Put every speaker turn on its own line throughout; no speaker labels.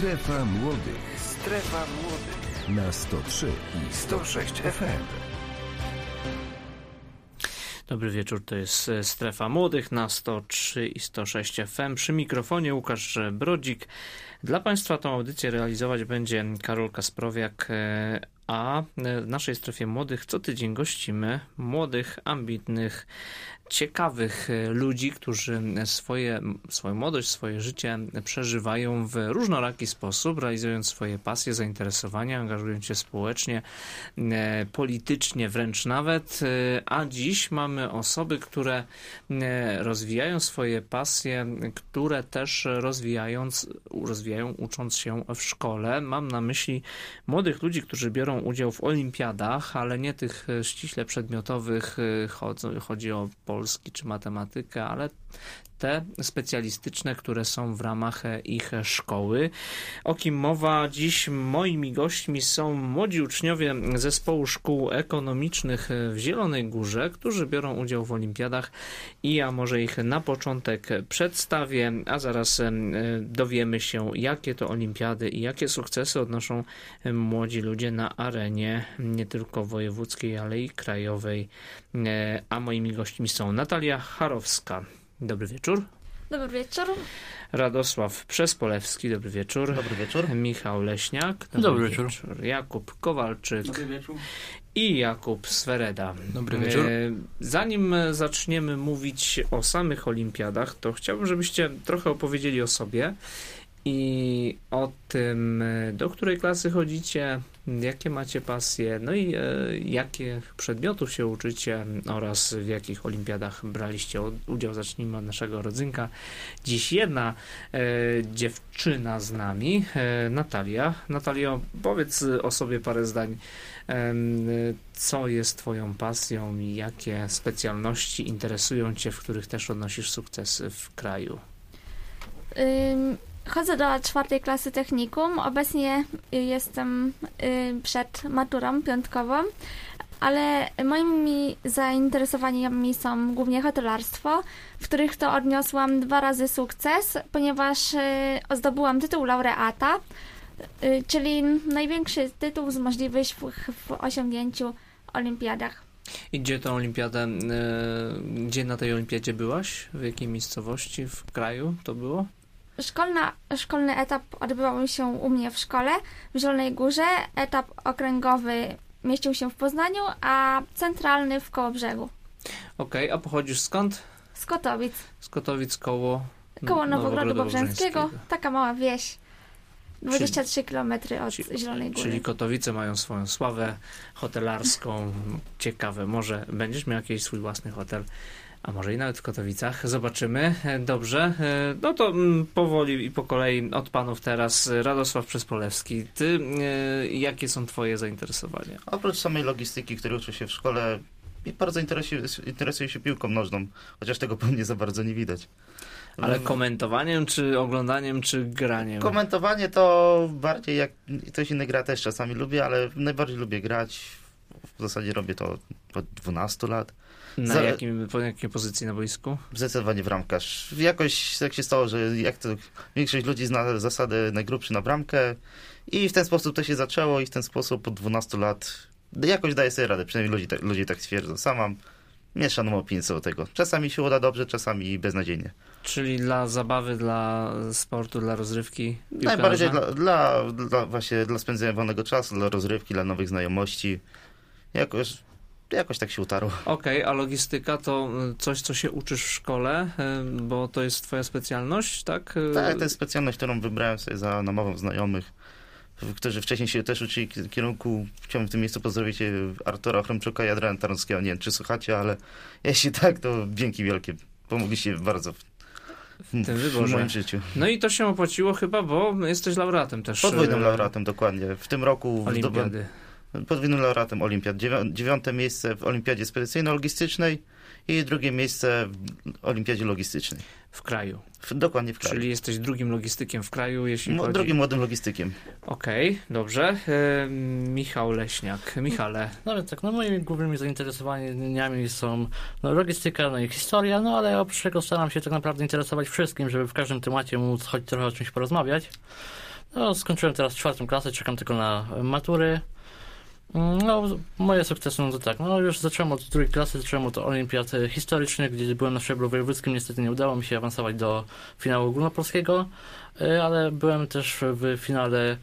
Strefa Młodych. Strefa Młodych. Na 103 i 106 FM.
Dobry wieczór, to jest e, Strefa Młodych na 103 i 106 FM. Przy mikrofonie Łukasz Brodzik. Dla Państwa tą audycję realizować będzie Karol Kasprowiak, e, a w naszej strefie młodych co tydzień gościmy młodych, ambitnych, ciekawych e, ludzi, którzy swoje, swoją młodość, swoje życie przeżywają w różnoraki sposób, realizując swoje pasje, zainteresowania, angażując się społecznie, e, politycznie wręcz nawet. E, a dziś mamy osoby, które rozwijają swoje pasje, które też rozwijając, rozwijają ucząc się w szkole. Mam na myśli młodych ludzi, którzy biorą udział w olimpiadach, ale nie tych ściśle przedmiotowych. Chodzi o polski czy matematykę, ale te specjalistyczne, które są w ramach ich szkoły. O kim mowa dziś? Moimi gośćmi są młodzi uczniowie zespołu szkół ekonomicznych w Zielonej Górze, którzy biorą udział w olimpiadach i ja może ich na początek przedstawię, a zaraz dowiemy się, jakie to olimpiady i jakie sukcesy odnoszą młodzi ludzie na arenie nie tylko wojewódzkiej, ale i krajowej. A moimi gośćmi są Natalia Charowska, Dobry wieczór.
Dobry wieczór.
Radosław Przespolewski, dobry wieczór.
Dobry wieczór.
Michał Leśniak,
dobry, dobry wieczór.
wieczór. Jakub Kowalczyk.
Dobry wieczór.
I Jakub Swereda.
Dobry wieczór. E,
zanim zaczniemy mówić o samych olimpiadach, to chciałbym, żebyście trochę opowiedzieli o sobie i o tym, do której klasy chodzicie, jakie macie pasje, no i e, jakich przedmiotów się uczycie oraz w jakich olimpiadach braliście udział. Zacznijmy od naszego rodzynka. Dziś jedna e, dziewczyna z nami, e, Natalia. Natalio, powiedz o sobie parę zdań. E, co jest twoją pasją i jakie specjalności interesują cię, w których też odnosisz sukcesy w kraju?
Chodzę do czwartej klasy technikum. Obecnie jestem y, przed maturą piątkową, ale moimi zainteresowaniami są głównie hotelarstwo, w których to odniosłam dwa razy sukces, ponieważ y, zdobyłam tytuł laureata, y, czyli największy tytuł z możliwych w osiągnięciu olimpiadach.
I gdzie tą olimpiadę, gdzie na tej olimpiadzie byłaś? W jakiej miejscowości w kraju to było?
Szkolna, szkolny etap odbywał się u mnie w szkole w Zielonej Górze. Etap okręgowy mieścił się w Poznaniu, a centralny w Kołobrzegu.
Okej, okay, a pochodzisz skąd?
Z Kotowic.
Z Kotowic koło...
Koło Nowogrodu Bobrzęckiego. Taka mała wieś. 23 km od czyli, Zielonej Góry.
Czyli Kotowice mają swoją sławę hotelarską. Ciekawe, może będziesz miał jakiś swój własny hotel a może i nawet w Katowicach. Zobaczymy. E, dobrze. E, no to mm, powoli i po kolei od panów teraz. Radosław Przespolewski. Ty, e, jakie są twoje zainteresowania?
Oprócz samej logistyki, której uczę się w szkole, bardzo interesuje, interesuje się piłką nożną, chociaż tego po mnie za bardzo nie widać.
Ale komentowaniem, czy oglądaniem, czy graniem?
Komentowanie to bardziej jak ktoś inny gra też czasami lubię, ale najbardziej lubię grać. W zasadzie robię to od 12 lat.
Na Za... jakim, po jakiej pozycji na boisku?
Zdecydowanie bramkarz. Jakoś tak się stało, że jak to większość ludzi zna zasady najgrubszy na bramkę i w ten sposób to się zaczęło i w ten sposób po 12 lat jakoś daje sobie radę, przynajmniej ludzie, tak, ludzie tak twierdzą. Sam mam mieszaną opinię co do tego. Czasami się uda dobrze, czasami beznadziejnie.
Czyli dla zabawy, dla sportu, dla rozrywki?
Piłkarza? Najbardziej dla, dla, dla, właśnie dla spędzenia wolnego czasu, dla rozrywki, dla nowych znajomości. Jakoś jakoś tak się utarło.
Okej, okay, a logistyka to y, coś, co się uczysz w szkole, bo to jest twoja specjalność, tak?
Tak, to jest specjalność, którą wybrałem sobie za namową znajomych, którzy wcześniej się też uczyli kierunku. Chciałbym w tym miejscu pozdrowić Artura Chromczuka i Adriana Tarnowskiego. Nie wiem, czy słuchacie, ale jeśli tak, to dzięki wielkie. Pomogliście bardzo w tym wyborze. W moim życiu.
No i to się opłaciło chyba, bo jesteś laureatem też.
Podwójnym laureatem, dokładnie. W tym roku
Olimpiady
podwójnym laureatem olimpiad. Dziewiąte miejsce w olimpiadzie spedycyjno-logistycznej i drugie miejsce w olimpiadzie logistycznej.
W kraju.
W, dokładnie w kraju.
Czyli jesteś drugim logistykiem w kraju, jeśli chodzi...
Drugim młodym logistykiem.
Okej, okay, dobrze. E, Michał Leśniak. Michale.
No ale tak, no moimi głównymi zainteresowaniami są no, logistyka, no i historia, no ale oprócz tego staram się tak naprawdę interesować wszystkim, żeby w każdym temacie móc choć trochę o czymś porozmawiać. No, skończyłem teraz czwartą klasę, czekam tylko na matury. No, moje sukcesy, no to tak, no już zacząłem od drugiej klasy, zacząłem od olimpiad historycznych, gdzie byłem na szczeblu wojewódzkim, niestety nie udało mi się awansować do finału ogólnopolskiego, e, ale byłem też w finale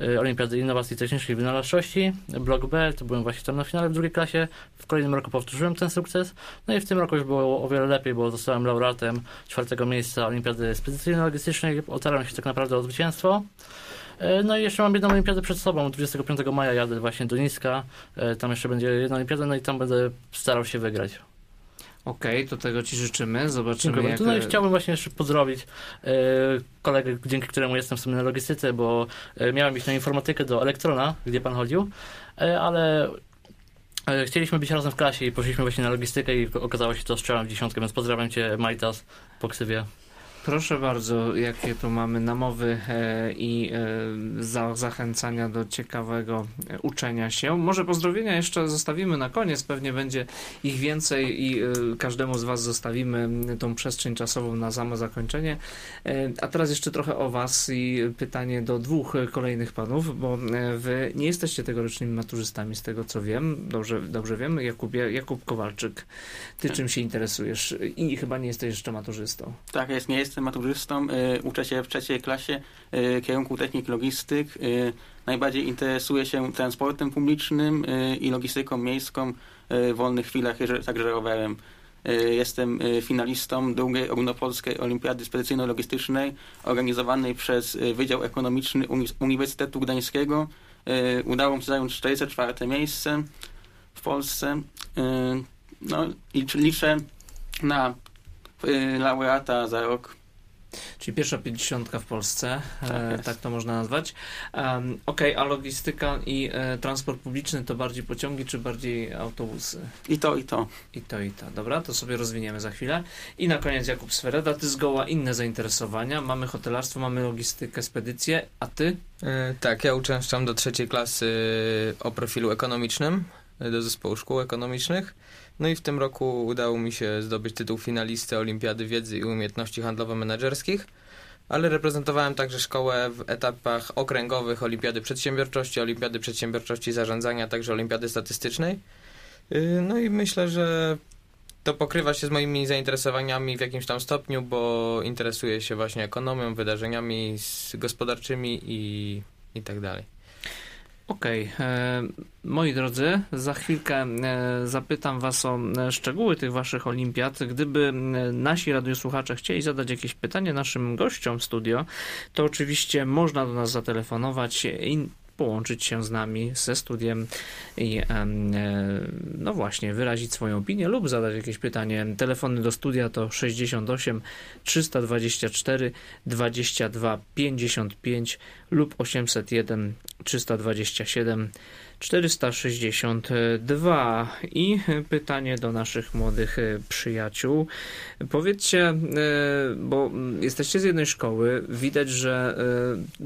e, Olimpiady Innowacji Technicznych i Wynalazczości, blok B, to byłem właśnie tam na finale w drugiej klasie, w kolejnym roku powtórzyłem ten sukces, no i w tym roku już było o wiele lepiej, bo zostałem laureatem czwartego miejsca Olimpiady Spedycyjno-Logistycznej, otarłem się tak naprawdę o zwycięstwo. E, No i jeszcze mam jedną olimpiadę przed sobą. 25 maja jadę właśnie do Niska. E, Tam jeszcze będzie jedna olimpiada, no i tam będę starał się wygrać.
Okej, to tego Ci życzymy. Zobaczymy,
Dziękuję.
jak...
No i chciałbym właśnie jeszcze pozdrowić e, kolegę, dzięki któremu jestem w sumie na logistyce, bo e, miałem iść na informatykę do Elektrona, gdzie pan chodził, e, ale e, chcieliśmy być razem w klasie i poszliśmy właśnie na logistykę i okazało się to strzałem w dziesiątkę, więc pozdrawiam cię Majtas po ksywie.
Proszę bardzo, jakie tu mamy namowy e, i e, za, zachęcania do ciekawego e, uczenia się. Może pozdrowienia jeszcze zostawimy na koniec, pewnie będzie ich więcej i każdemu z Was zostawimy tą przestrzeń czasową na samo zakończenie. A teraz jeszcze trochę o Was i pytanie do dwóch kolejnych panów, bo Wy nie jesteście tegorocznymi maturzystami, z tego co wiem, dobrze, dobrze wiem. Jakubie, Jakub Kowalczyk, Ty czym się interesujesz i chyba nie jesteś jeszcze maturzystą.
Tak, jest, nie jestem maturzystą, y, uczę się w trzeciej klasie y, kierunku technik logistyk. Y, najbardziej interesuję się transportem publicznym i logistyką miejską w wolnych chwilach, także rowerem. Jestem finalistą drugiej ogólnopolskiej olimpiady spedycyjno-logistycznej organizowanej przez Wydział Ekonomiczny Uni- Uniwersytetu Gdańskiego. Udało mi się zająć 44 miejsce w Polsce. No i liczę na laureata za rok.
Czyli pierwsza pięćdziesiątka w Polsce,
Tak
e,
jest.
tak to można nazwać. Um, Okej, a logistyka i e, transport publiczny to bardziej pociągi, czy bardziej autobusy?
I to, i to.
I to, i to. Dobra, to sobie rozwiniemy za chwilę. I na koniec Jakub Sfereda, ty zgoła inne zainteresowania. Mamy hotelarstwo, mamy logistykę, spedycję, a ty?
E, Tak, ja uczęszczam do trzeciej klasy o profilu ekonomicznym, e, do zespołu szkół ekonomicznych. No i w tym roku udało mi się zdobyć tytuł finalisty Olimpiady Wiedzy i Umiejętności Handlowo-Menedżerskich, ale reprezentowałem także szkołę w etapach okręgowych Olimpiady Przedsiębiorczości, Olimpiady Przedsiębiorczości Zarządzania, także Olimpiady Statystycznej. E, No i myślę, że to pokrywa się z moimi zainteresowaniami w jakimś tam stopniu, bo interesuję się właśnie ekonomią, wydarzeniami gospodarczymi i, i tak dalej.
Okej, e, moi drodzy, za chwilkę e, zapytam Was o e, szczegóły tych Waszych olimpiad. Gdyby nasi radiosłuchacze chcieli zadać jakieś pytanie naszym gościom w studio, to oczywiście można do nas zatelefonować połączyć się z nami, ze studiem i e, no właśnie, wyrazić swoją opinię lub zadać jakieś pytanie. Telefony do studia to 68 324 22 55 lub 801 327 462 i pytanie do naszych młodych e, przyjaciół. Powiedzcie, e, bo jesteście z jednej szkoły, widać, że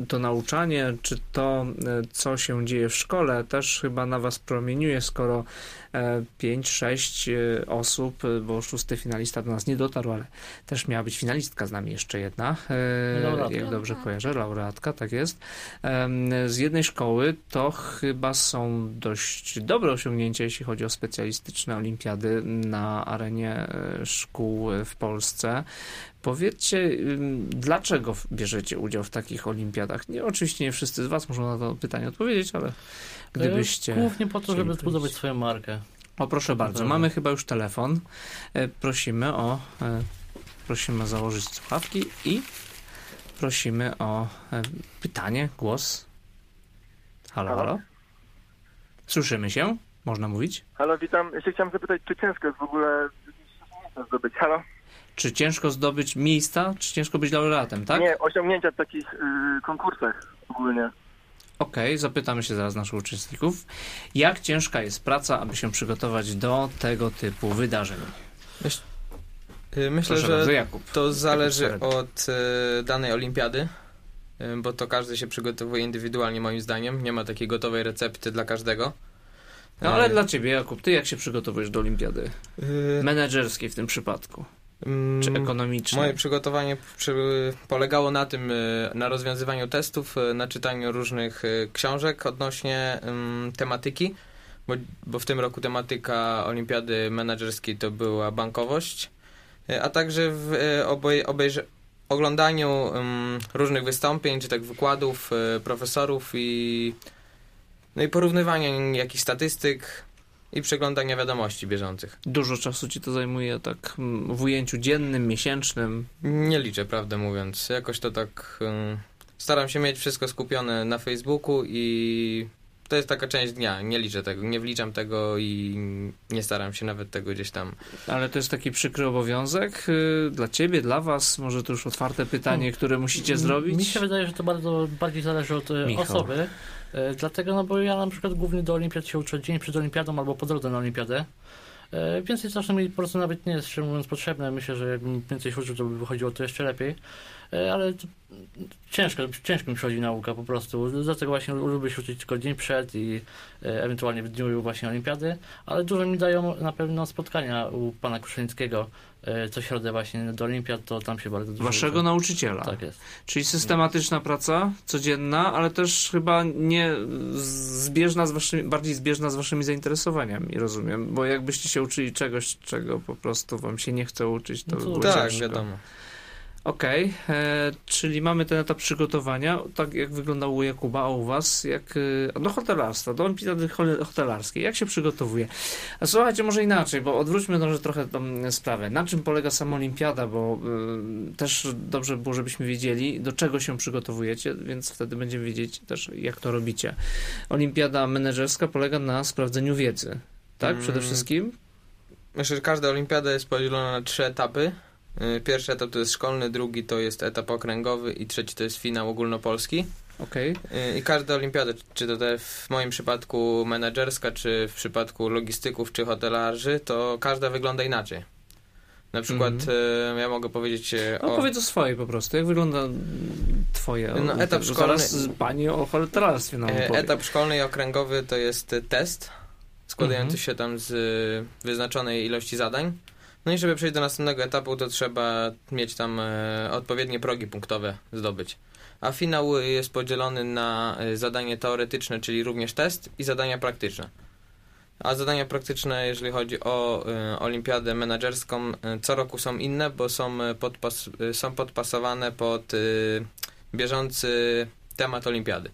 e, to nauczanie, czy to, co się dzieje w szkole, też chyba na was promieniuje, skoro 5-6 osób, bo szósty finalista do nas nie dotarł, ale też miała być finalistka z nami jeszcze jedna,
Laureatka.
jak dobrze kojarzę, laureatka, tak jest. Z jednej szkoły to chyba są dość dobre osiągnięcia, jeśli chodzi o specjalistyczne olimpiady na arenie e, szkół w Polsce. Powiedzcie, dlaczego bierzecie udział w takich olimpiadach? Nie, oczywiście nie wszyscy z Was muszą na to pytanie odpowiedzieć, ale gdybyście...
Głównie po to, żeby zbudować swoją markę.
O, proszę bardzo, mamy chyba już telefon. E, Prosimy o... e, Prosimy założyć słuchawki i prosimy o pytanie, głos. Halo,
Halo?
Słyszymy się? Można mówić?
Halo, witam. Się chciałem zapytać, czy ciężko jest w ogóle zdobyć? Halo?
Czy ciężko zdobyć miejsca, czy ciężko być laureatem, tak?
Nie, osiągnięcia w takich y, konkursach ogólnie.
Okej, zapytamy się zaraz naszych uczestników. Jak ciężka jest praca, aby się przygotować do tego typu wydarzeń?
Y, Myślę,
Proszę
że
bardzo, Jakub.
to zależy od y, danej olimpiady, bo to każdy się przygotowuje indywidualnie moim zdaniem. Nie ma takiej gotowej recepty dla każdego.
No ale dla ciebie, Jakub, ty jak się przygotowujesz do olimpiady?
y,
Menedżerskiej w tym przypadku. Czy ekonomicznej?
Moje przygotowanie przy, polegało na tym, y, na rozwiązywaniu testów, y, na czytaniu różnych y, książek odnośnie tematyki, bo, bo w tym roku tematyka olimpiady menedżerskiej to była bankowość, a także w obej, obejrze, oglądaniu różnych wystąpień, czy tak wykładów y, profesorów i no i porównywania jakichś statystyk i przeglądania wiadomości bieżących.
Dużo czasu ci to zajmuje tak w ujęciu dziennym, miesięcznym?
Nie liczę, prawdę mówiąc. Jakoś to tak. staram się mieć wszystko skupione na Facebooku i to jest taka część dnia. Nie liczę tego, nie wliczam tego i nie staram się nawet tego gdzieś tam.
Ale to jest taki przykry obowiązek y, dla ciebie, dla was? Może to już otwarte pytanie, które musicie zrobić?
Mi się wydaje, że to bardzo bardziej zależy od e,
Michał.
osoby. E, Dlatego, no bo ja na przykład głównie do olimpiad się uczę dzień przed olimpiadą albo po drodze na olimpiadę. E, Więcej czasem mi po prostu nawet nie jest, mówiąc, potrzebne. Myślę, że jakbym więcej uczył, to by wychodziło to jeszcze lepiej. E, Ale ciężko, ciężko mi przychodzi nauka po prostu. Dlatego właśnie lubię się uczyć tylko dzień przed i e, ewentualnie w dniu właśnie olimpiady. Ale dużo mi dają na pewno spotkania u pana Kruszyńskiego co środę właśnie do olimpiad, to tam się bardzo dużo
Waszego
uczę.
nauczyciela.
Tak jest.
Czyli systematyczna praca, codzienna, ale też chyba nie zbieżna z waszymi, bardziej zbieżna z waszymi zainteresowaniami, rozumiem. Bo jakbyście się uczyli czegoś, czego po prostu wam się nie chce uczyć, to
No
by
to
było
tak,
ciężko.
wiadomo.
Okej, e, czyli mamy ten etap przygotowania, tak jak wyglądało u Jakuba, a u was, jak e, do hotelarstwa, do olimpiady hotelarskiej, jak się przygotowuje? A słuchajcie, może inaczej, bo odwróćmy może trochę tą sprawę. Na czym polega sama olimpiada, bo e, też dobrze było, żebyśmy wiedzieli, do czego się przygotowujecie, więc wtedy będziemy wiedzieć też, jak to robicie. Olimpiada menedżerska polega na sprawdzeniu wiedzy, tak? Przede
Mm.
wszystkim?
Myślę, że każda olimpiada jest podzielona na trzy etapy. Y, Pierwszy etap to jest szkolny, drugi to jest etap okręgowy i trzeci to jest finał ogólnopolski.
Okej.
Y, I każda olimpiada, czy to te w moim przypadku menedżerska, czy w przypadku logistyków, czy hotelarzy, to każda wygląda inaczej. Na przykład y, ja mogę powiedzieć y,
No
o...
powiedz o swojej po prostu. Jak wygląda mm, twoje?
No, etap szkolny-
Zaraz pani o hotelarstwie nam
E,
opowie.
Etap szkolny i okręgowy to jest test składający
Mhm.
się tam z wyznaczonej ilości zadań. No i żeby przejść do następnego etapu, to trzeba mieć tam e, odpowiednie progi punktowe zdobyć. A finał jest podzielony na e, zadanie teoretyczne, czyli również test i zadania praktyczne. A zadania praktyczne, jeżeli chodzi o e, olimpiadę menedżerską, co roku są inne, bo są, podpas, są podpasowane pod bieżący temat olimpiady.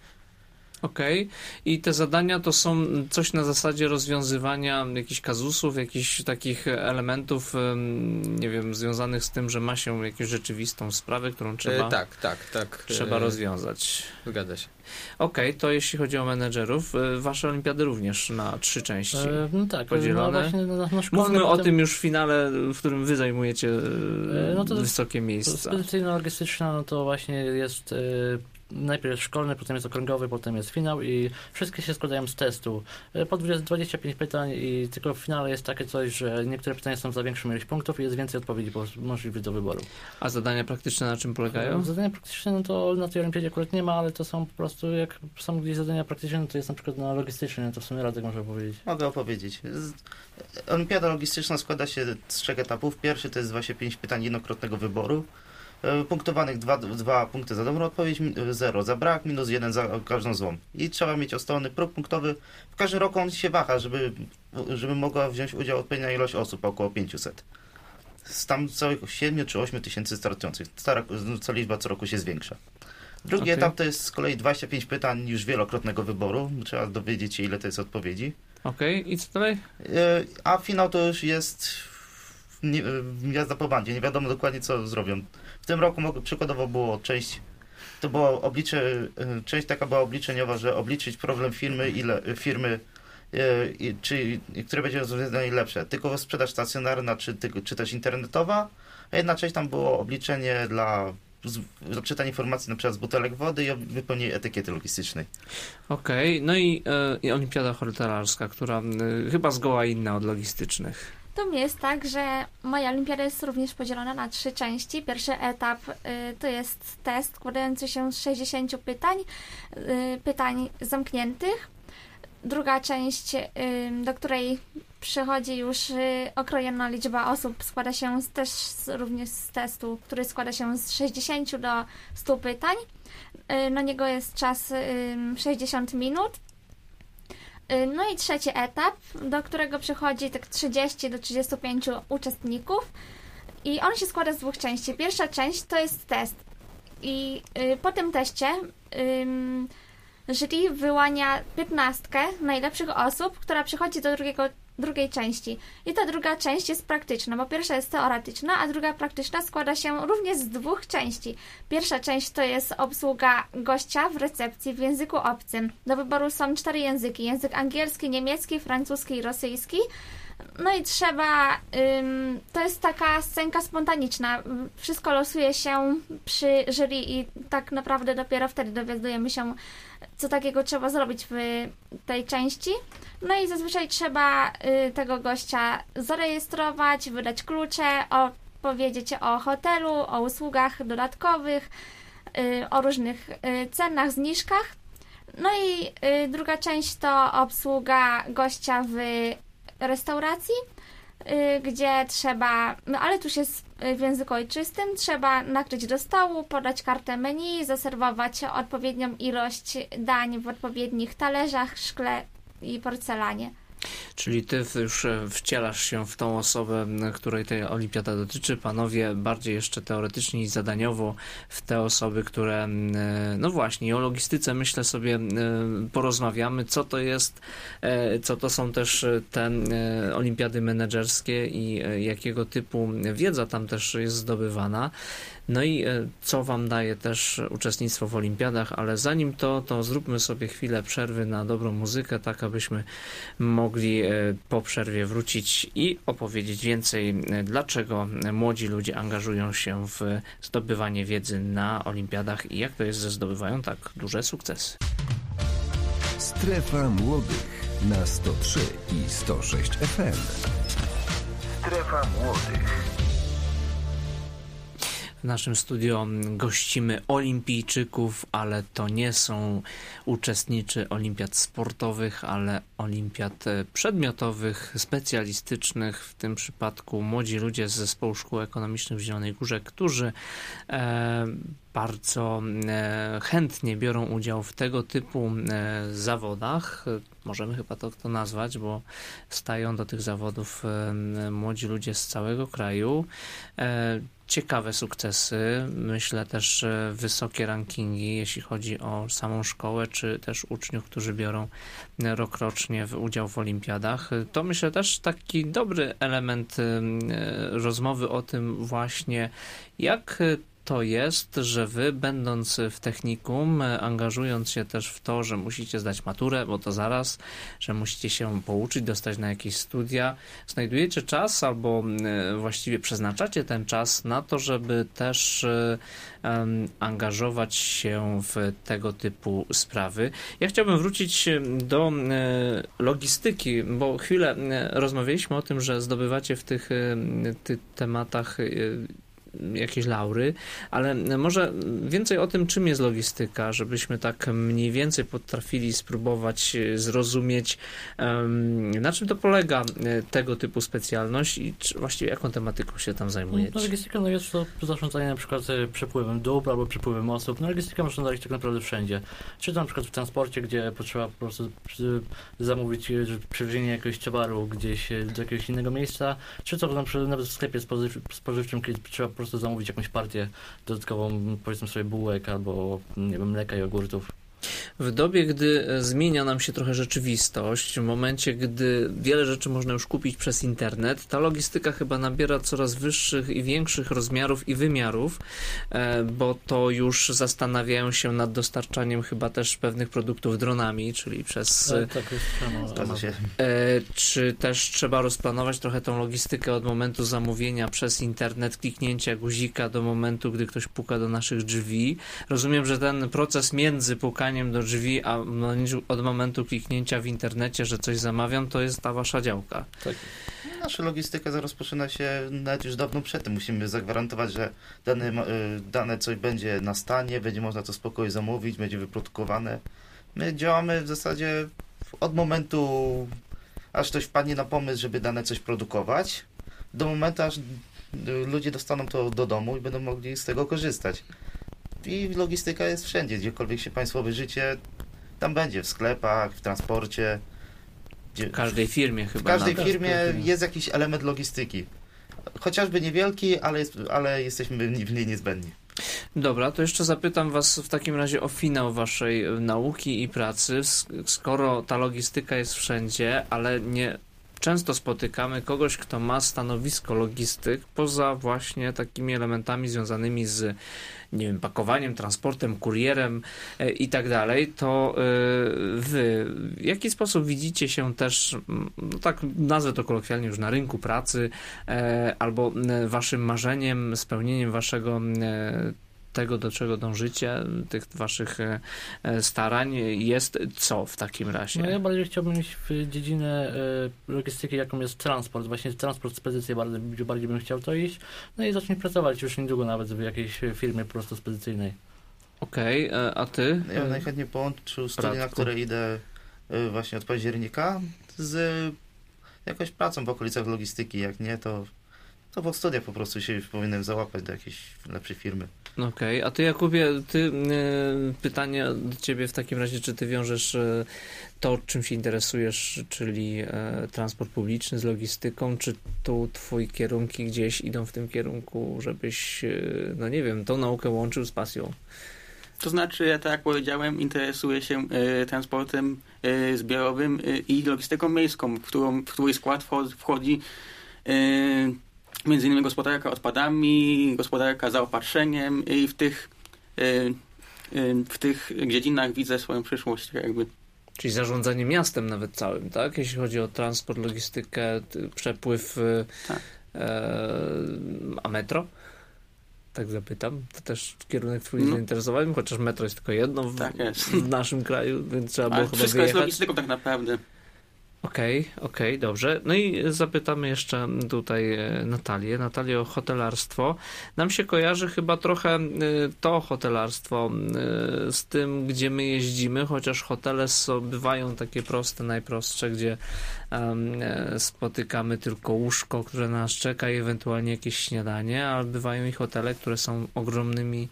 Okej. I te zadania to są coś na zasadzie rozwiązywania jakichś kazusów, jakichś takich elementów, em, nie wiem, związanych z tym, że ma się jakąś rzeczywistą sprawę, którą trzeba,
E, tak, tak, tak.
trzeba
e,
rozwiązać.
Zgadza się.
Okej, to jeśli chodzi o menedżerów. E, Wasze olimpiady również na trzy części.
E, No tak,
Podzielone.
No na, na szkolnym
Mówmy o
potem-
tym już w finale, w którym wy zajmujecie e,
E, no to-
wysokie miejsca.
Spedycyjna logistyczna no to właśnie jest e, najpierw jest szkolny, potem jest okręgowy, potem jest finał i wszystkie się składają z testu. E, po 20, 25 pytań i tylko w finale jest takie coś, że niektóre pytania są za większą ilość punktów i jest więcej odpowiedzi po, możliwych do wyboru.
A zadania praktyczne na czym polegają?
Zadania praktyczne no to na tej olimpiadzie akurat nie ma, ale to są po prostu jak są gdzieś zadania praktyczne, no to jest na przykład na logistyczne, no to w sumie Radek może powiedzieć.
Mogę opowiedzieć. Olimpiada logistyczna składa się z trzech etapów. Pierwszy to jest właśnie pięć pytań jednokrotnego wyboru. E, Punktowanych dwa, dwa punkty za dobrą odpowiedź, mi- zero za brak, minus jeden za każdą złą. I trzeba mieć ustalony próg punktowy. W każdym roku on się waha, żeby, żeby mogła wziąć udział odpowiednia ilość osób, około 500. Z tam całych 7 czy 8 tysięcy startujących. Co, roku- co liczba co roku się zwiększa. Drugi
Okej.
etap to jest z kolei 25 pytań już wielokrotnego wyboru. Trzeba dowiedzieć się, ile to jest odpowiedzi.
Okej, i co dalej?
E, A finał to już jest e, jazda po bandzie. Nie wiadomo dokładnie, co zrobią. W tym roku przykładowo było część, to było oblicze, e, część taka była obliczeniowa, że obliczyć problem firmy, ile firmy, i- czy, które będzie rozwiązanie najlepsze. Tylko sprzedaż stacjonarna, czy, czy też internetowa, a jedna część tam było obliczenie dla odczytanie informacji na przykład z butelek wody i wypełnienie etykiety logistycznej.
Okej, no i, e, i olimpiada hotelarska, która chyba zgoła inna od logistycznych.
To jest tak, że moja olimpiada jest również podzielona na trzy części. Pierwszy etap y, to jest test składający się z 60 pytań, y, pytań zamkniętych. Druga część, y, do której przychodzi już okrojona liczba osób, składa się też również z testu, który składa się z 60 do 100 pytań. Na niego jest czas y, 60 minut. Y, No i trzeci etap, do którego przychodzi tak 30 do 35 uczestników. I on się składa z dwóch części. Pierwsza część to jest test. I y, po tym teście jury wyłania 15 najlepszych osób, która przychodzi do drugiego, drugiej części. I ta druga część jest praktyczna, bo pierwsza jest teoretyczna, a druga praktyczna składa się również z dwóch części. Pierwsza część to jest obsługa gościa w recepcji w języku obcym. Do wyboru są cztery języki: język angielski, niemiecki, francuski i rosyjski. No i trzeba. Ym, to jest taka scenka spontaniczna. Wszystko losuje się przy jury i tak naprawdę dopiero wtedy dowiadujemy się, co takiego trzeba zrobić w tej części. No i zazwyczaj trzeba y, tego gościa zarejestrować, wydać klucze, opowiedzieć o hotelu, o usługach dodatkowych, y, o różnych y, cenach, zniżkach. No i y, druga część to obsługa gościa w restauracji, y, gdzie trzeba, no ale tu jest y, w języku ojczystym, trzeba nakryć do stołu, podać kartę menu, zaserwować odpowiednią ilość dań w odpowiednich talerzach, szkle i porcelanie.
Czyli ty już e, wcielasz się w tą osobę, której ta olimpiada dotyczy. Panowie bardziej jeszcze teoretycznie i zadaniowo w te osoby, które, m, e, no właśnie, o logistyce myślę sobie m, e, porozmawiamy, co to jest, co to są też te m, e, olimpiady menedżerskie i jakiego typu wiedza tam też jest zdobywana. No i e, co Wam daje też uczestnictwo w olimpiadach, ale zanim to, to zróbmy sobie chwilę przerwy na dobrą muzykę, tak abyśmy mogli e, po przerwie wrócić i opowiedzieć więcej, e, dlaczego młodzi ludzie angażują się w zdobywanie wiedzy na olimpiadach i jak to jest, że zdobywają tak duże sukcesy.
Strefa Młodych na 103 i 106 FM. Strefa Młodych.
W naszym studio gościmy olimpijczyków, ale to nie są uczestniczy olimpiad sportowych, ale olimpiad e, przedmiotowych, specjalistycznych. W tym przypadku młodzi ludzie z Zespołu Szkół Ekonomicznych w Zielonej Górze, którzy e, bardzo e, chętnie biorą udział w tego typu e, zawodach. Możemy chyba to, to nazwać, bo stają do tych zawodów e, młodzi ludzie z całego kraju. Ciekawe sukcesy, myślę też wysokie rankingi, jeśli chodzi o samą szkołę, czy też uczniów, którzy biorą rokrocznie w udział w olimpiadach. To myślę też taki dobry element rozmowy o tym właśnie, jak to jest, że wy, będąc w technikum, angażując się też w to, że musicie zdać maturę, bo to zaraz, że musicie się pouczyć, dostać na jakieś studia, znajdujecie czas albo właściwie przeznaczacie ten czas na to, żeby też angażować się w tego typu sprawy. Ja chciałbym wrócić do logistyki, bo chwilę rozmawialiśmy o tym, że zdobywacie w tych, tych tematach e, jakieś laury, ale może więcej o tym, czym jest logistyka, żebyśmy tak mniej więcej potrafili spróbować e, zrozumieć, na czym to polega e, tego typu specjalność i czy, właściwie jaką tematyką się tam
No,
zajmujecie.
logistyka no jest to zarządzanie na przykład e, przepływem dóbr albo przepływem osób. No, logistyka można znaleźć tak naprawdę wszędzie. Czy to na przykład w transporcie, gdzie potrzeba po prostu zamówić przywiezienie jakiegoś towaru gdzieś do jakiegoś innego miejsca, czy to na przykład nawet w sklepie spożywczym kiedy trzeba po prostu zamówić jakąś partię dodatkową, powiedzmy sobie bułek albo nie wiem, mleka, jogurtów.
W dobie, gdy e, zmienia nam się trochę rzeczywistość, w momencie, gdy wiele rzeczy można już kupić przez internet, ta logistyka chyba nabiera coraz wyższych i większych rozmiarów i wymiarów, e, bo to już zastanawiają się nad dostarczaniem chyba też pewnych produktów dronami, czyli przez
E, tak jest
czy też trzeba rozplanować trochę tą logistykę od momentu zamówienia przez internet, kliknięcia guzika do momentu, gdy ktoś puka do naszych drzwi? Rozumiem, że ten proces między pukaniem do drzwi, a od momentu kliknięcia w internecie, że coś zamawiam, to jest ta wasza działka.
Nasza logistyka rozpoczyna się nawet już dawno przed tym. Musimy zagwarantować, że dane, y, dane coś będzie na stanie, będzie można to spokojnie zamówić, będzie wyprodukowane. My działamy w zasadzie od momentu aż ktoś wpadnie na pomysł, żeby dane coś produkować, do momentu, aż y, ludzie dostaną to do domu i będą mogli z tego korzystać. I logistyka jest wszędzie, gdziekolwiek się państwowe życie, tam będzie, w sklepach, w transporcie. Gdzie,
W każdej firmie chyba.
w każdej firmie jest jakiś element logistyki. Chociażby niewielki, ale, jest, ale jesteśmy w niej niezbędni.
Dobra, to jeszcze zapytam Was w takim razie o finał Waszej nauki i pracy. Skoro ta logistyka jest wszędzie, ale nie często spotykamy kogoś, kto ma stanowisko logistyk, poza właśnie takimi elementami związanymi z nie wiem, pakowaniem, transportem, kurierem e, i tak dalej, to e, wy w jaki sposób widzicie się też, mm, no tak nazwę to kolokwialnie już na rynku pracy, e, albo waszym marzeniem, spełnieniem waszego tego, do czego dążycie, tych waszych e, e, starań jest co w takim razie?
No ja bardziej chciałbym iść w dziedzinę e, logistyki, jaką jest transport. Właśnie transport, spedycje, bardzo, bardziej bym chciał to iść. No i zacząć pracować już niedługo nawet w jakiejś firmie po prostu spedycyjnej.
Okej, e, a ty?
Ja bym najchętniej połączył studia, na które idę właśnie od października z jakąś pracą w okolicach logistyki. Jak nie, to, to po studiach po prostu się już powinienem załapać do jakiejś lepszej firmy.
Okej, a ty Jakubie, ty y, pytanie do ciebie w takim razie, czy ty wiążesz y, to, czym się interesujesz, czyli y, transport publiczny z logistyką, czy tu twoi kierunki gdzieś idą w tym kierunku, żebyś, y, no nie wiem, tą naukę łączył z pasją?
To znaczy, ja tak jak powiedziałem, interesuję się e, transportem e, zbiorowym e, i logistyką miejską, w, którą, w której skład wcho- wchodzi e, między innymi gospodarka odpadami, gospodarka zaopatrzeniem i w tych, e, e, w tych dziedzinach widzę swoją przyszłość jakby.
Czyli zarządzanie miastem nawet całym, tak? Jeśli chodzi o transport, logistykę, ty- przepływ, y,
Tak.
e, a metro? Tak zapytam. To też kierunek twój
No.
zainteresowań, chociaż metro jest tylko jedno w,
Tak jest.
w naszym kraju, więc trzeba było
Ale
chyba
wszystko jest
wyjechać.
logistyką tak naprawdę.
Okej, okej, dobrze. No i zapytamy jeszcze tutaj e, Natalię. Natalię o hotelarstwo. Nam się kojarzy chyba trochę e, to hotelarstwo e, z tym, gdzie my jeździmy, chociaż hotele bywają takie proste, najprostsze, gdzie spotykamy tylko łóżko, które nas czeka i ewentualnie jakieś śniadanie, ale bywają i hotele, które są ogromnymi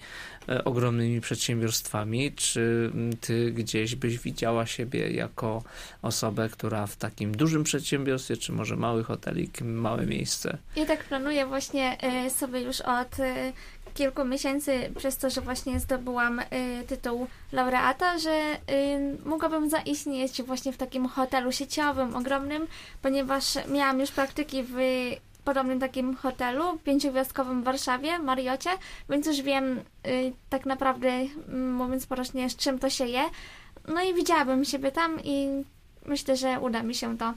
ogromnymi przedsiębiorstwami. Czy m, ty gdzieś byś widziała siebie jako osobę, która w takim dużym przedsiębiorstwie, czy może mały hotelik, małe miejsce?
Ja tak planuję właśnie y, sobie już od y, kilku miesięcy, przez to, że właśnie zdobyłam tytuł laureata, że mogłabym zaistnieć właśnie w takim hotelu sieciowym, ogromnym, ponieważ miałam już praktyki w podobnym takim hotelu, pięciogwiazdkowym w Warszawie, Mariocie, więc już wiem y, tak naprawdę, mm, mówiąc porocznie, z czym to się je. No i widziałabym siebie tam i myślę, że uda mi się to.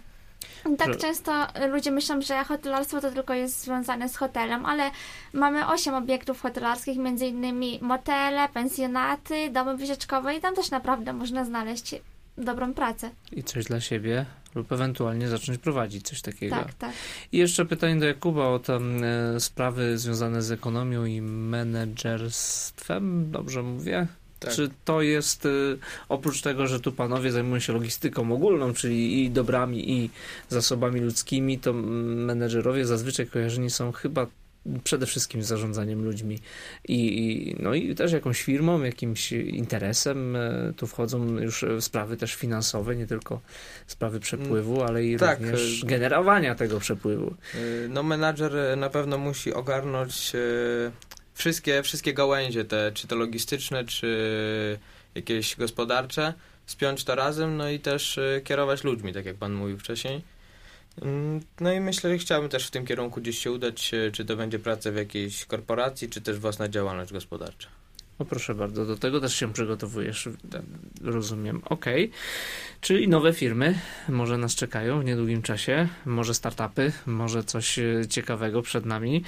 Tak
Że-
często ludzie myślą, że hotelarstwo to tylko jest związane z hotelem, ale mamy osiem obiektów hotelarskich, między innymi motele, pensjonaty, domy wycieczkowe i tam też naprawdę można znaleźć dobrą pracę.
I coś dla siebie, lub ewentualnie zacząć prowadzić coś takiego.
Tak, tak.
I jeszcze pytanie do Jakuba o tam e, sprawy związane z ekonomią i menedżerstwem, dobrze mówię?
Tak.
Czy to jest, e, oprócz tego, że tu panowie zajmują się logistyką ogólną, czyli i dobrami, i zasobami ludzkimi, to menedżerowie zazwyczaj kojarzeni są chyba przede wszystkim z zarządzaniem ludźmi i, no i też jakąś firmą, jakimś interesem. E, Tu wchodzą już e, sprawy też finansowe, nie tylko sprawy przepływu, ale i
Tak,
również
e,
generowania tego przepływu.
No menadżer na pewno musi ogarnąć wszystkie, wszystkie gałęzie te, czy to logistyczne, czy jakieś gospodarcze, spiąć to razem, no i też kierować ludźmi, tak jak pan mówił wcześniej. Mm, No i myślę, że chciałbym też w tym kierunku gdzieś się udać, y, czy to będzie praca w jakiejś korporacji, czy też własna działalność gospodarcza.
O proszę bardzo, do tego też się przygotowujesz, rozumiem. Okej, czyli nowe firmy może nas czekają w niedługim czasie, może startupy, może coś e, ciekawego przed nami.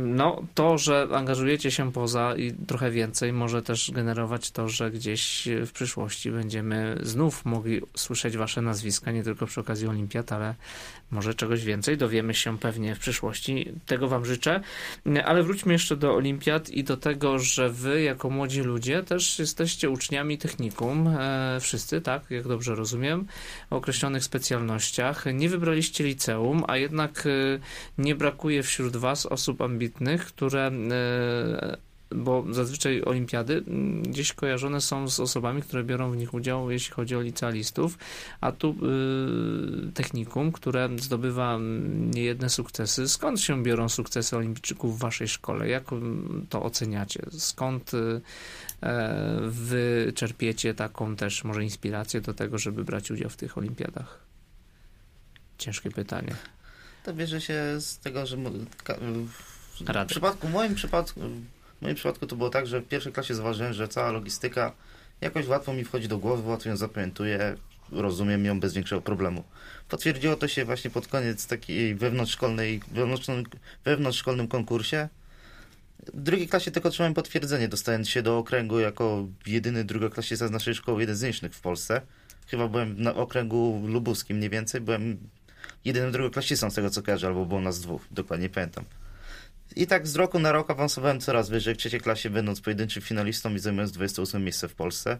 No, to, że angażujecie się poza i trochę więcej, może też generować to, że gdzieś w przyszłości będziemy znów mogli słyszeć wasze nazwiska, nie tylko przy okazji olimpiad, ale może czegoś więcej. Dowiemy się pewnie w przyszłości. Tego wam życzę. Ale wróćmy jeszcze do olimpiad i do tego, że wy jako młodzi ludzie, też jesteście uczniami technikum, e, wszyscy, tak, jak dobrze rozumiem, o określonych specjalnościach. Nie wybraliście liceum, a jednak e, nie brakuje wśród was osób ambitnych, które e, bo zazwyczaj olimpiady mm, gdzieś kojarzone są z osobami, które biorą w nich udział, jeśli chodzi o licealistów, a tu y, technikum, które zdobywa mm, niejedne sukcesy. Skąd się biorą sukcesy olimpijczyków w waszej szkole? Jak mm, to oceniacie? Skąd y, e, wy czerpiecie taką też może inspirację do tego, żeby brać udział w tych olimpiadach? Ciężkie pytanie.
To bierze się z tego, że w przypadku, w moim przypadku, w moim przypadku to było tak, że w pierwszej klasie zauważyłem, że cała logistyka jakoś łatwo mi wchodzi do głowy, łatwo ją zapamiętuję, rozumiem ją bez większego problemu. Potwierdziło to się właśnie pod koniec takiej wewnątrzszkolnej, wewnątrzszkolnym, konkursie. W drugiej klasie tylko otrzymałem potwierdzenie, dostając się do okręgu jako jedyny drugoklasista z naszej szkoły, jeden z w Polsce. Chyba byłem na okręgu lubuskim mniej więcej, byłem jedynym drugoklasistą z tego co kojarzę, albo było nas dwóch, dokładnie nie pamiętam. I tak z roku na rok awansowałem coraz wyżej, w trzeciej klasie będąc pojedynczym finalistą i zajmując 28 miejsce w Polsce.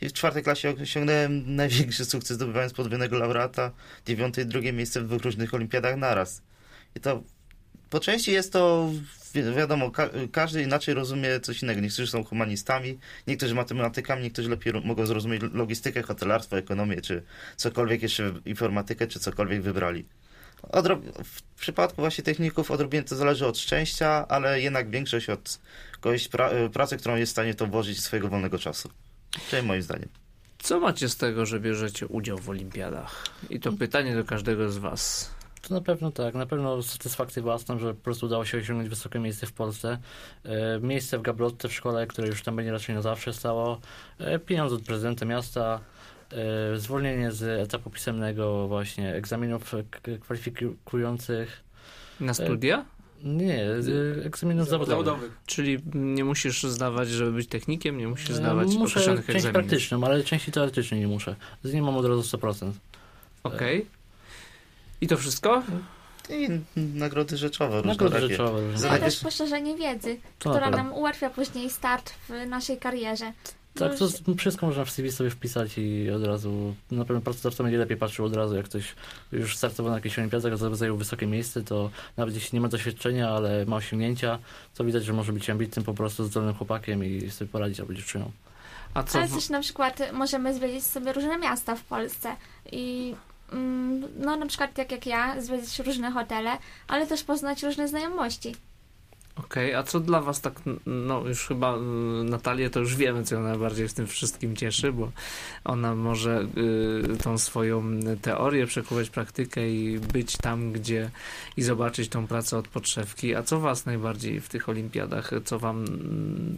I w czwartej klasie osiągnąłem największy sukces, zdobywając podwójnego laureata, dziewiąte i drugie miejsce w dwóch różnych olimpiadach naraz. I to po części jest to, wi- wiadomo, ka każdy inaczej rozumie coś innego. Niektórzy są humanistami, niektórzy matematykami, niektórzy lepiej mogą zrozumieć logistykę, hotelarstwo, ekonomię, czy cokolwiek jeszcze, informatykę, czy cokolwiek wybrali. W przypadku właśnie techników odrobinę to zależy od szczęścia, ale jednak większość od kogoś pra- pracy, którą jest w stanie to włożyć z swojego wolnego czasu. Czyli moim zdaniem.
Co macie z tego, że bierzecie udział w olimpiadach? I to pytanie do każdego z was.
To na pewno tak, na pewno satysfakcję własną, że po prostu udało się osiągnąć wysokie miejsce w Polsce. E, miejsce w Gablotce w szkole, które już tam będzie raczej na zawsze stało. E, pieniądze od prezydenta miasta. E, zwolnienie z etapu pisemnego właśnie egzaminów kwalifikujących.
Na studia?
Nie, egzaminów zawodowych.
Zawodowych.
Czyli nie musisz zdawać, żeby być technikiem, nie musisz
E,
zdawać
Muszę
określonych
część
egzaminów.
praktyczną, ale części teoretycznej nie muszę. Z niej mam od razu 100%.
Okej. I to wszystko?
I nagrody rzeczowe,
Nagrody rzeczowe.
A
Zadaj-
też poszerzenie wiedzy,
To
która nam ułatwia później start w naszej karierze.
Tak, to
Już-
z- wszystko można w CV sobie wpisać i od razu, na pewno pracodawca będzie lepiej patrzył od razu, jak ktoś już startował na jakiejś olimpiadach, a zajął wysokie miejsce, to nawet jeśli nie ma doświadczenia, ale ma osiągnięcia, to widać, że może być ambitnym po prostu zdolnym chłopakiem i sobie poradzić albo dziewczyną.
A co
Ale też na przykład możemy zwiedzić sobie różne miasta w Polsce i mm, no na przykład tak jak ja, zwiedzić różne hotele, ale też poznać różne znajomości.
Okej, a co dla was tak, no już chyba y, Natalię to już wiemy, co ją najbardziej w tym wszystkim cieszy, bo ona może y, tą swoją teorię przekuwać praktykę i być tam, gdzie i zobaczyć tą pracę od podszewki. A co was najbardziej w tych olimpiadach, co wam,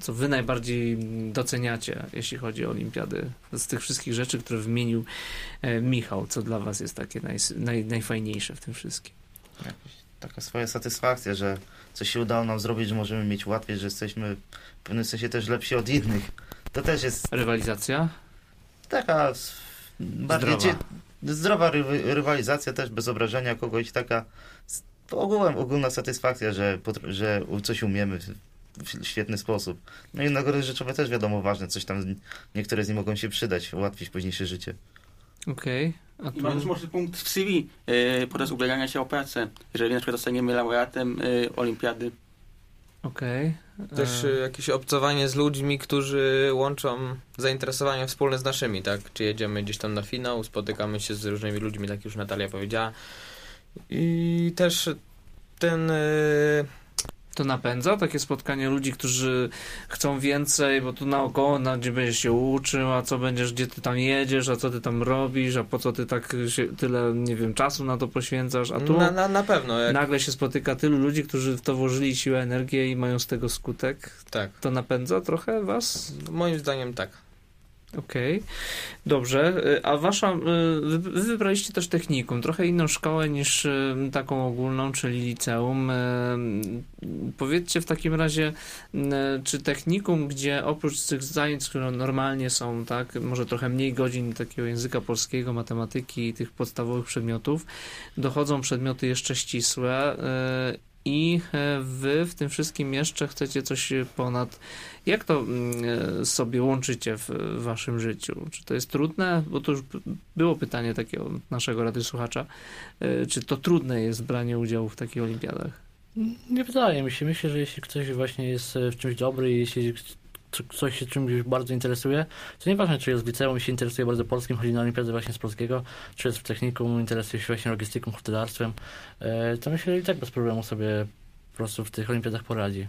co wy najbardziej doceniacie, jeśli chodzi o olimpiady? Z tych wszystkich rzeczy, które wymienił e, Michał, co dla was jest takie naj, naj, najfajniejsze w tym wszystkim?
Taka swoja satysfakcja, że coś się udało nam zrobić, że możemy mieć łatwiej, że jesteśmy w pewnym sensie też lepsi od innych. To też jest
Rywalizacja?
taka bardziej
Zdrowa.
cie- zdrowa ry- rywalizacja też bez obrażenia kogoś, taka ogółem ogólna satysfakcja, że, że coś umiemy w, świetny sposób. No i nagrody rzeczowe też wiadomo ważne, coś tam, niektóre z nich mogą się przydać, ułatwić późniejsze życie.
Okej. A
I mamy też może punkt w CV e, podczas ubiegania się o pracę. Jeżeli na przykład zostaniemy laureatem e, olimpiady.
Okej.
Też
E,
y, jakieś obcowanie z ludźmi, którzy łączą zainteresowania wspólne z naszymi, tak? Czy jedziemy gdzieś tam na finał, spotykamy się z różnymi ludźmi, tak jak już Natalia powiedziała. I też ten... y,
To napędza takie spotkanie ludzi, którzy chcą więcej, bo tu naokoło, na gdzie będziesz się uczył, a co będziesz, gdzie ty tam jedziesz, a co ty tam robisz, a po co ty tak się, tyle, nie wiem, czasu na to poświęcasz, a tu
na, na, na pewno, jak,
nagle się spotyka tylu ludzi, którzy w to włożyli siłę, energię i mają z tego skutek.
tak.
To napędza trochę was?
Moim zdaniem tak.
Okej, dobrze. Y, A wasza, y, wy wy wybraliście też technikum, trochę inną szkołę niż y, taką ogólną, czyli liceum. Powiedzcie w takim razie, czy technikum, gdzie oprócz tych zajęć, które normalnie są, tak, może trochę mniej godzin takiego języka polskiego, matematyki i tych podstawowych przedmiotów, dochodzą przedmioty jeszcze ścisłe. I e, wy w tym wszystkim jeszcze chcecie coś ponad. Jak to mm, sobie łączycie w waszym życiu? Czy to jest trudne? Bo to już było pytanie takiego naszego radiosłuchacza. Czy to trudne jest branie udziału w takich olimpiadach?
Nie wydaje mi się. Myślę, że jeśli ktoś właśnie jest w czymś dobry i jeśli ktoś się czymś bardzo interesuje, to nieważne, czy jest w liceum się interesuje bardzo polskim, chodzi na olimpiadę właśnie z polskiego, czy jest w technikum, interesuje się właśnie logistyką, hotelarstwem, e, to myślę, że i tak bez problemu sobie po prostu w tych olimpiadach poradzi.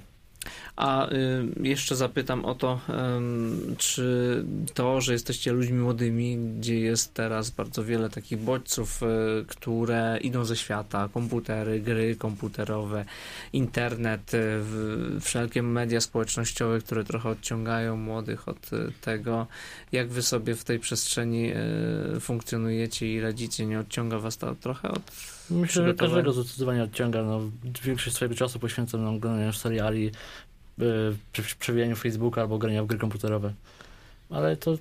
A y, jeszcze zapytam o to, czy to, że jesteście ludźmi młodymi, gdzie jest teraz bardzo wiele takich bodźców, y, które idą ze świata, komputery, gry komputerowe, internet, y, wszelkie media społecznościowe, które trochę odciągają młodych od tego, jak wy sobie w tej przestrzeni funkcjonujecie i radzicie, nie odciąga was to trochę od
Myślę, że każdego zdecydowanie odciąga. No, większość swojego czasu poświęcam na oglądaniu seriali, przy przewijaniu Facebooka albo grania w gry komputerowe. Ale to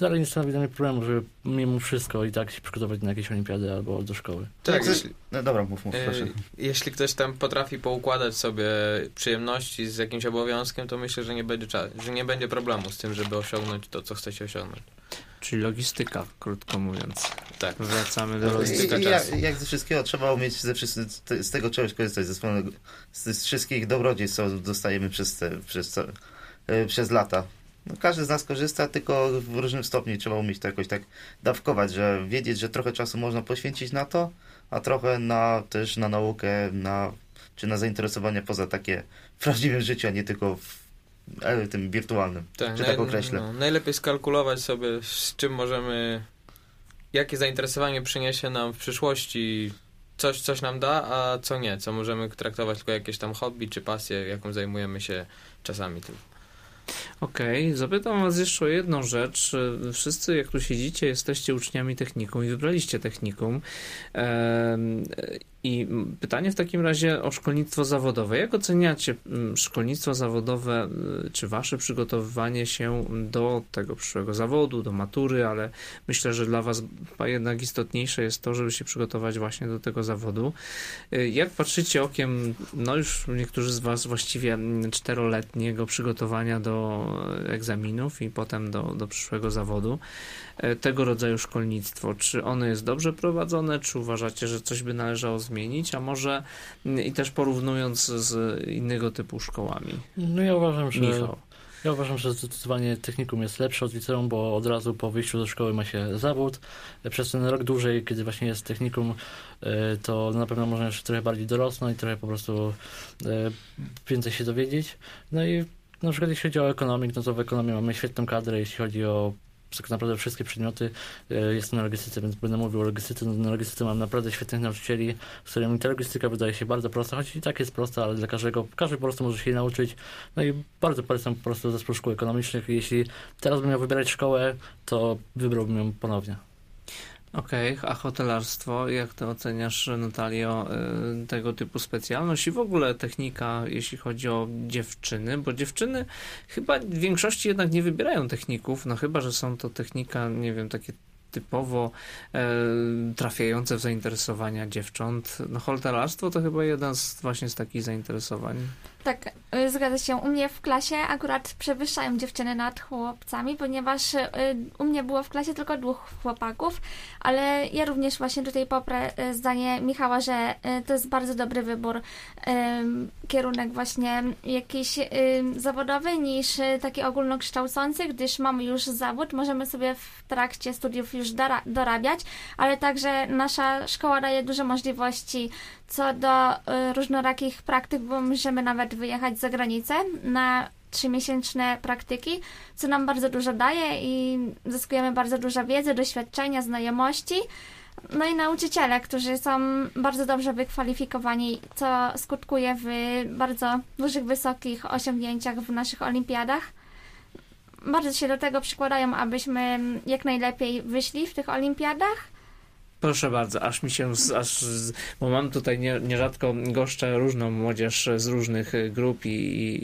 dalej nie stanowi dla mnie problemu, żeby mimo wszystko i tak się przygotować na jakieś olimpiady albo do szkoły.
Tak, jeśli, no dobra, mów, mów, proszę.
Jeśli ktoś tam potrafi poukładać sobie przyjemności z jakimś obowiązkiem, to myślę, że nie będzie, że nie będzie problemu z tym, żeby osiągnąć to, co chcecie osiągnąć.
Czyli logistyka, krótko mówiąc.
Tak.
Wracamy do logistyki.
Jak, jak ze wszystkiego trzeba umieć ze, z tego czegoś korzystać, ze swojego, z, wszystkich dobrodziejstw, co dostajemy przez, te, przez, e, przez lata. No, każdy z nas korzysta, tylko w różnym stopniu trzeba umieć to jakoś tak dawkować, że wiedzieć, że trochę czasu można poświęcić na to, a trochę na, też na naukę, na, czy na zainteresowania poza takie w prawdziwym życiu, a nie tylko w tym wirtualnym, tak, czy tak określę. No,
najlepiej skalkulować sobie, z czym możemy, jakie zainteresowanie przyniesie nam w przyszłości coś, coś nam da, a co nie, co możemy traktować tylko jakieś tam hobby czy pasję, jaką zajmujemy się czasami tylko.
Okej, okay. zapytam was jeszcze o jedną rzecz. Wszyscy, jak tu siedzicie, jesteście uczniami technikum i wybraliście technikum. I pytanie w takim razie o szkolnictwo zawodowe. Jak oceniacie mm, szkolnictwo zawodowe, y, czy wasze przygotowywanie się do tego przyszłego zawodu, do matury, ale myślę, że dla was jednak istotniejsze jest to, żeby się przygotować właśnie do tego zawodu. Y, jak patrzycie okiem, no już niektórzy z was właściwie czteroletniego przygotowania do egzaminów i potem do, do przyszłego zawodu, E, tego rodzaju szkolnictwo? Czy ono jest dobrze prowadzone, czy uważacie, że coś by należało zmienić, a może i też porównując z innego typu szkołami?
No ja uważam, że Michał. Ja uważam, że zdecydowanie technikum jest lepsze od liceum, bo od razu po wyjściu do szkoły ma się zawód. Przez ten rok dłużej, kiedy właśnie jest technikum, e, to na pewno można jeszcze trochę bardziej dorosnąć i trochę po prostu e, więcej się dowiedzieć. No i na przykład jeśli chodzi o ekonomię, no to w ekonomii mamy świetną kadrę, jeśli chodzi o tak naprawdę wszystkie przedmioty. E, jestem na logistyce, więc będę mówił o logistyce. Na logistyce mam naprawdę świetnych nauczycieli, z którymi ta logistyka wydaje się bardzo prosta, choć i tak jest prosta, ale dla każdego, każdy po prostu może się jej nauczyć. No i bardzo polecam po prostu zespół szkół ekonomicznych. Jeśli teraz bym miał wybierać szkołę, to wybrałbym ją ponownie.
Okej, okay, a hotelarstwo, jak to oceniasz, Natalio, y, tego typu specjalność i w ogóle technika, jeśli chodzi o dziewczyny, bo dziewczyny chyba w większości jednak nie wybierają techników, no chyba, że są to technika, nie wiem, takie typowo e, trafiające w zainteresowania dziewcząt. No hotelarstwo to chyba jeden z właśnie z takich zainteresowań.
Tak, y, zgadza się. U mnie w klasie akurat przewyższają dziewczyny nad chłopcami, ponieważ y, u mnie było w klasie tylko dwóch chłopaków, ale ja również właśnie tutaj poprę y, zdanie Michała, że to jest bardzo dobry wybór kierunek właśnie jakiś zawodowy niż taki ogólnokształcący, gdyż mamy już zawód, możemy sobie w trakcie studiów już dorabiać, ale także nasza szkoła daje duże możliwości co do y, różnorakich praktyk, bo możemy nawet wyjechać za granicę na trzymiesięczne praktyki, co nam bardzo dużo daje i zyskujemy bardzo dużo wiedzy, doświadczenia, znajomości. No i nauczyciele, którzy są bardzo dobrze wykwalifikowani, co skutkuje w bardzo dużych, wysokich osiągnięciach w naszych olimpiadach. Bardzo się do tego przykładają, abyśmy jak najlepiej wyszli w tych olimpiadach
Proszę bardzo, aż mi się, aż, bo mam tutaj nie, nierzadko goszczę różną młodzież z różnych grup i,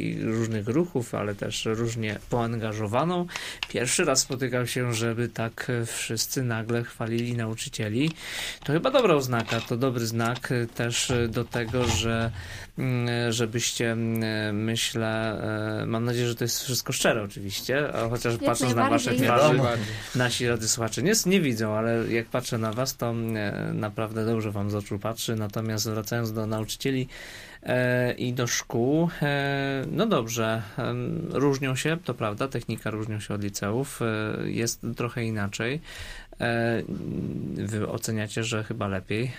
i różnych ruchów, ale też różnie poangażowaną. Pierwszy raz spotykam się, żeby tak wszyscy nagle chwalili nauczycieli. To chyba dobra oznaka, to dobry znak też do tego, że żebyście, mm, myślę, y, mam nadzieję, że to jest wszystko szczere oczywiście, chociaż
Jak
patrząc na wasze twarze, nasi radysłuchacze nie, nie widzą, ale jak patrzę na was, to e, naprawdę dobrze wam z oczu patrzy. Natomiast wracając do nauczycieli e, i do szkół, e, no dobrze, różnią się, to prawda, technika różnią się od liceów, e, jest trochę inaczej. E, wy oceniacie, że chyba lepiej.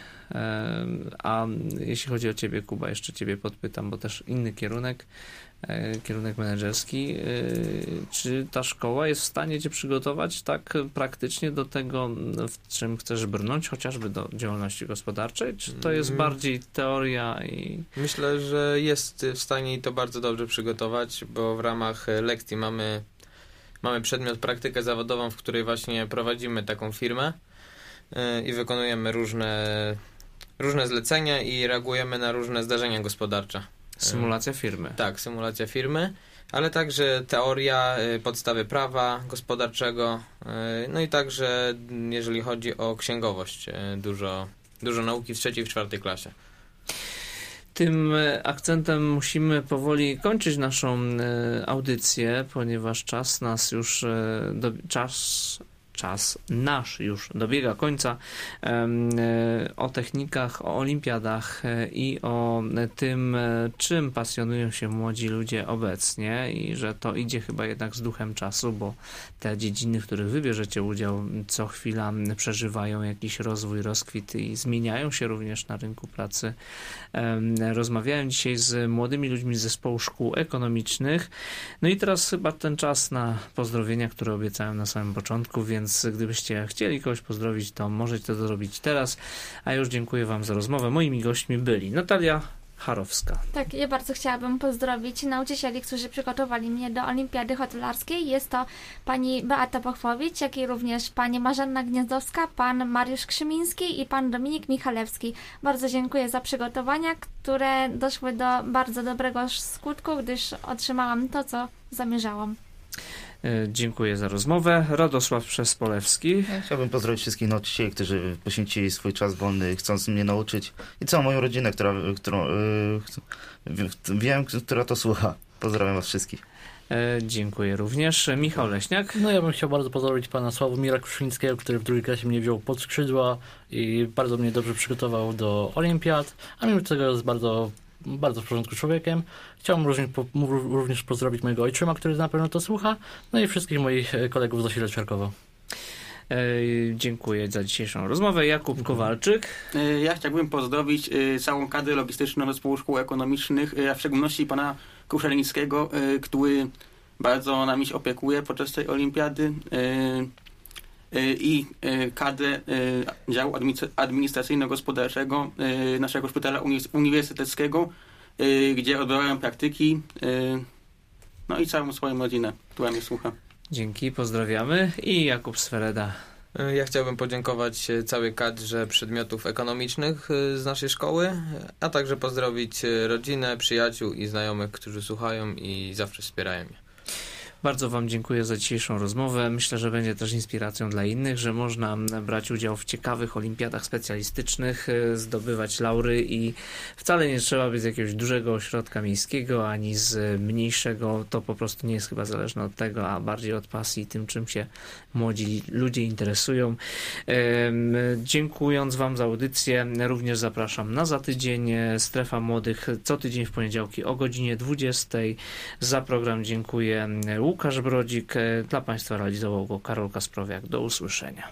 A jeśli chodzi o ciebie, Kuba, jeszcze ciebie podpytam, bo też inny kierunek, e, kierunek menedżerski. E, Czy ta szkoła jest w stanie cię przygotować tak praktycznie do tego, w czym chcesz brnąć, chociażby do działalności gospodarczej? Czy to jest
Mm.
bardziej teoria i
Myślę, że jest w stanie to bardzo dobrze przygotować, bo w ramach lekcji mamy, mamy przedmiot praktykę zawodową, w której właśnie prowadzimy taką firmę e, i wykonujemy różne, różne zlecenia i reagujemy na różne zdarzenia gospodarcze.
symulacja firmy?
Tak, symulacja firmy, ale także teoria, y, podstawy prawa gospodarczego, y, no i także mm, jeżeli chodzi o księgowość, dużo, dużo nauki w trzeciej i w czwartej klasie.
Tym e, akcentem musimy powoli kończyć naszą e, audycję, ponieważ czas nas już e, do, czas czas nasz już dobiega końca e, o technikach, o olimpiadach e, i o tym, e, czym pasjonują się młodzi ludzie obecnie i że to idzie chyba jednak z duchem czasu, bo te dziedziny, w których wybierzecie udział, co chwila przeżywają jakiś rozwój, rozkwit i zmieniają się również na rynku pracy. Em, Rozmawiałem dzisiaj z młodymi ludźmi z zespołu szkół ekonomicznych. No i teraz chyba ten czas na pozdrowienia, które obiecałem na samym początku, więc gdybyście chcieli kogoś pozdrowić, to możecie to zrobić teraz. A już dziękuję Wam za rozmowę. Moimi gośćmi byli Natalia Charowska.
Tak, ja bardzo chciałabym pozdrowić nauczycieli, którzy przygotowali mnie do Olimpiady Hotelarskiej. Jest to pani Beata Pochwowicz, jak i również pani Marzanna Gniezdowska, pan Mariusz Krzymiński i pan Dominik Michalewski. Bardzo dziękuję za przygotowania, które doszły do bardzo dobrego skutku, gdyż otrzymałam to, co zamierzałam.
E, Dziękuję za rozmowę. Radosław Przespolewski.
Ja chciałbym pozdrowić wszystkich nauczycieli, którzy poświęcili swój czas wolny, chcąc mnie nauczyć i całą moją rodzinę, która, którą yy, wiem, która to słucha. Pozdrawiam was wszystkich.
E, Dziękuję również. Michał Leśniak.
No ja bym chciał bardzo pozdrowić pana Sławomira Kruszyńskiego, który w drugiej klasie mnie wziął pod skrzydła i bardzo mnie dobrze przygotował do olimpiad, a mimo tego jest bardzo, bardzo w porządku człowiekiem. Chciałbym również, po, również pozdrowić mojego ojczyma, który na pewno to słucha, no i wszystkich moich e, kolegów z osiedla Czarkowa.
E, Dziękuję za dzisiejszą rozmowę. Jakub Kowalczyk.
Y, Ja chciałbym pozdrowić całą kadrę logistyczną Zespołu Szkół Ekonomicznych, a w szczególności pana Kuszelińskiego, który bardzo nami się opiekuje podczas tej olimpiady i y, kadrę y, działu administra- administracyjno-gospodarczego y, naszego szpitala uni- uniwersyteckiego, y, gdzie odbywałem praktyki, y, no i całą swoją rodzinę, która mnie słucha.
Dzięki, pozdrawiamy. I Jakub Sfereda.
Y, Ja chciałbym podziękować y, całej kadrze przedmiotów ekonomicznych y, z naszej szkoły, y, a także pozdrowić y, rodzinę, przyjaciół i znajomych, którzy słuchają i zawsze wspierają mnie.
Bardzo Wam dziękuję za dzisiejszą rozmowę. Myślę, że będzie też inspiracją dla innych, że można brać udział w ciekawych olimpiadach specjalistycznych, e, zdobywać laury i wcale nie trzeba być z jakiegoś dużego ośrodka miejskiego ani z mniejszego. To po prostu nie jest chyba zależne od tego, a bardziej od pasji tym, czym się młodzi ludzie interesują. Dziękując Wam za audycję, również zapraszam na za tydzień. e, Strefa Młodych co tydzień w poniedziałki o godzinie 20. Za program dziękuję Łukasz Brodzik. e, Dla Państwa realizował go Karol Kasprowiak. Do usłyszenia.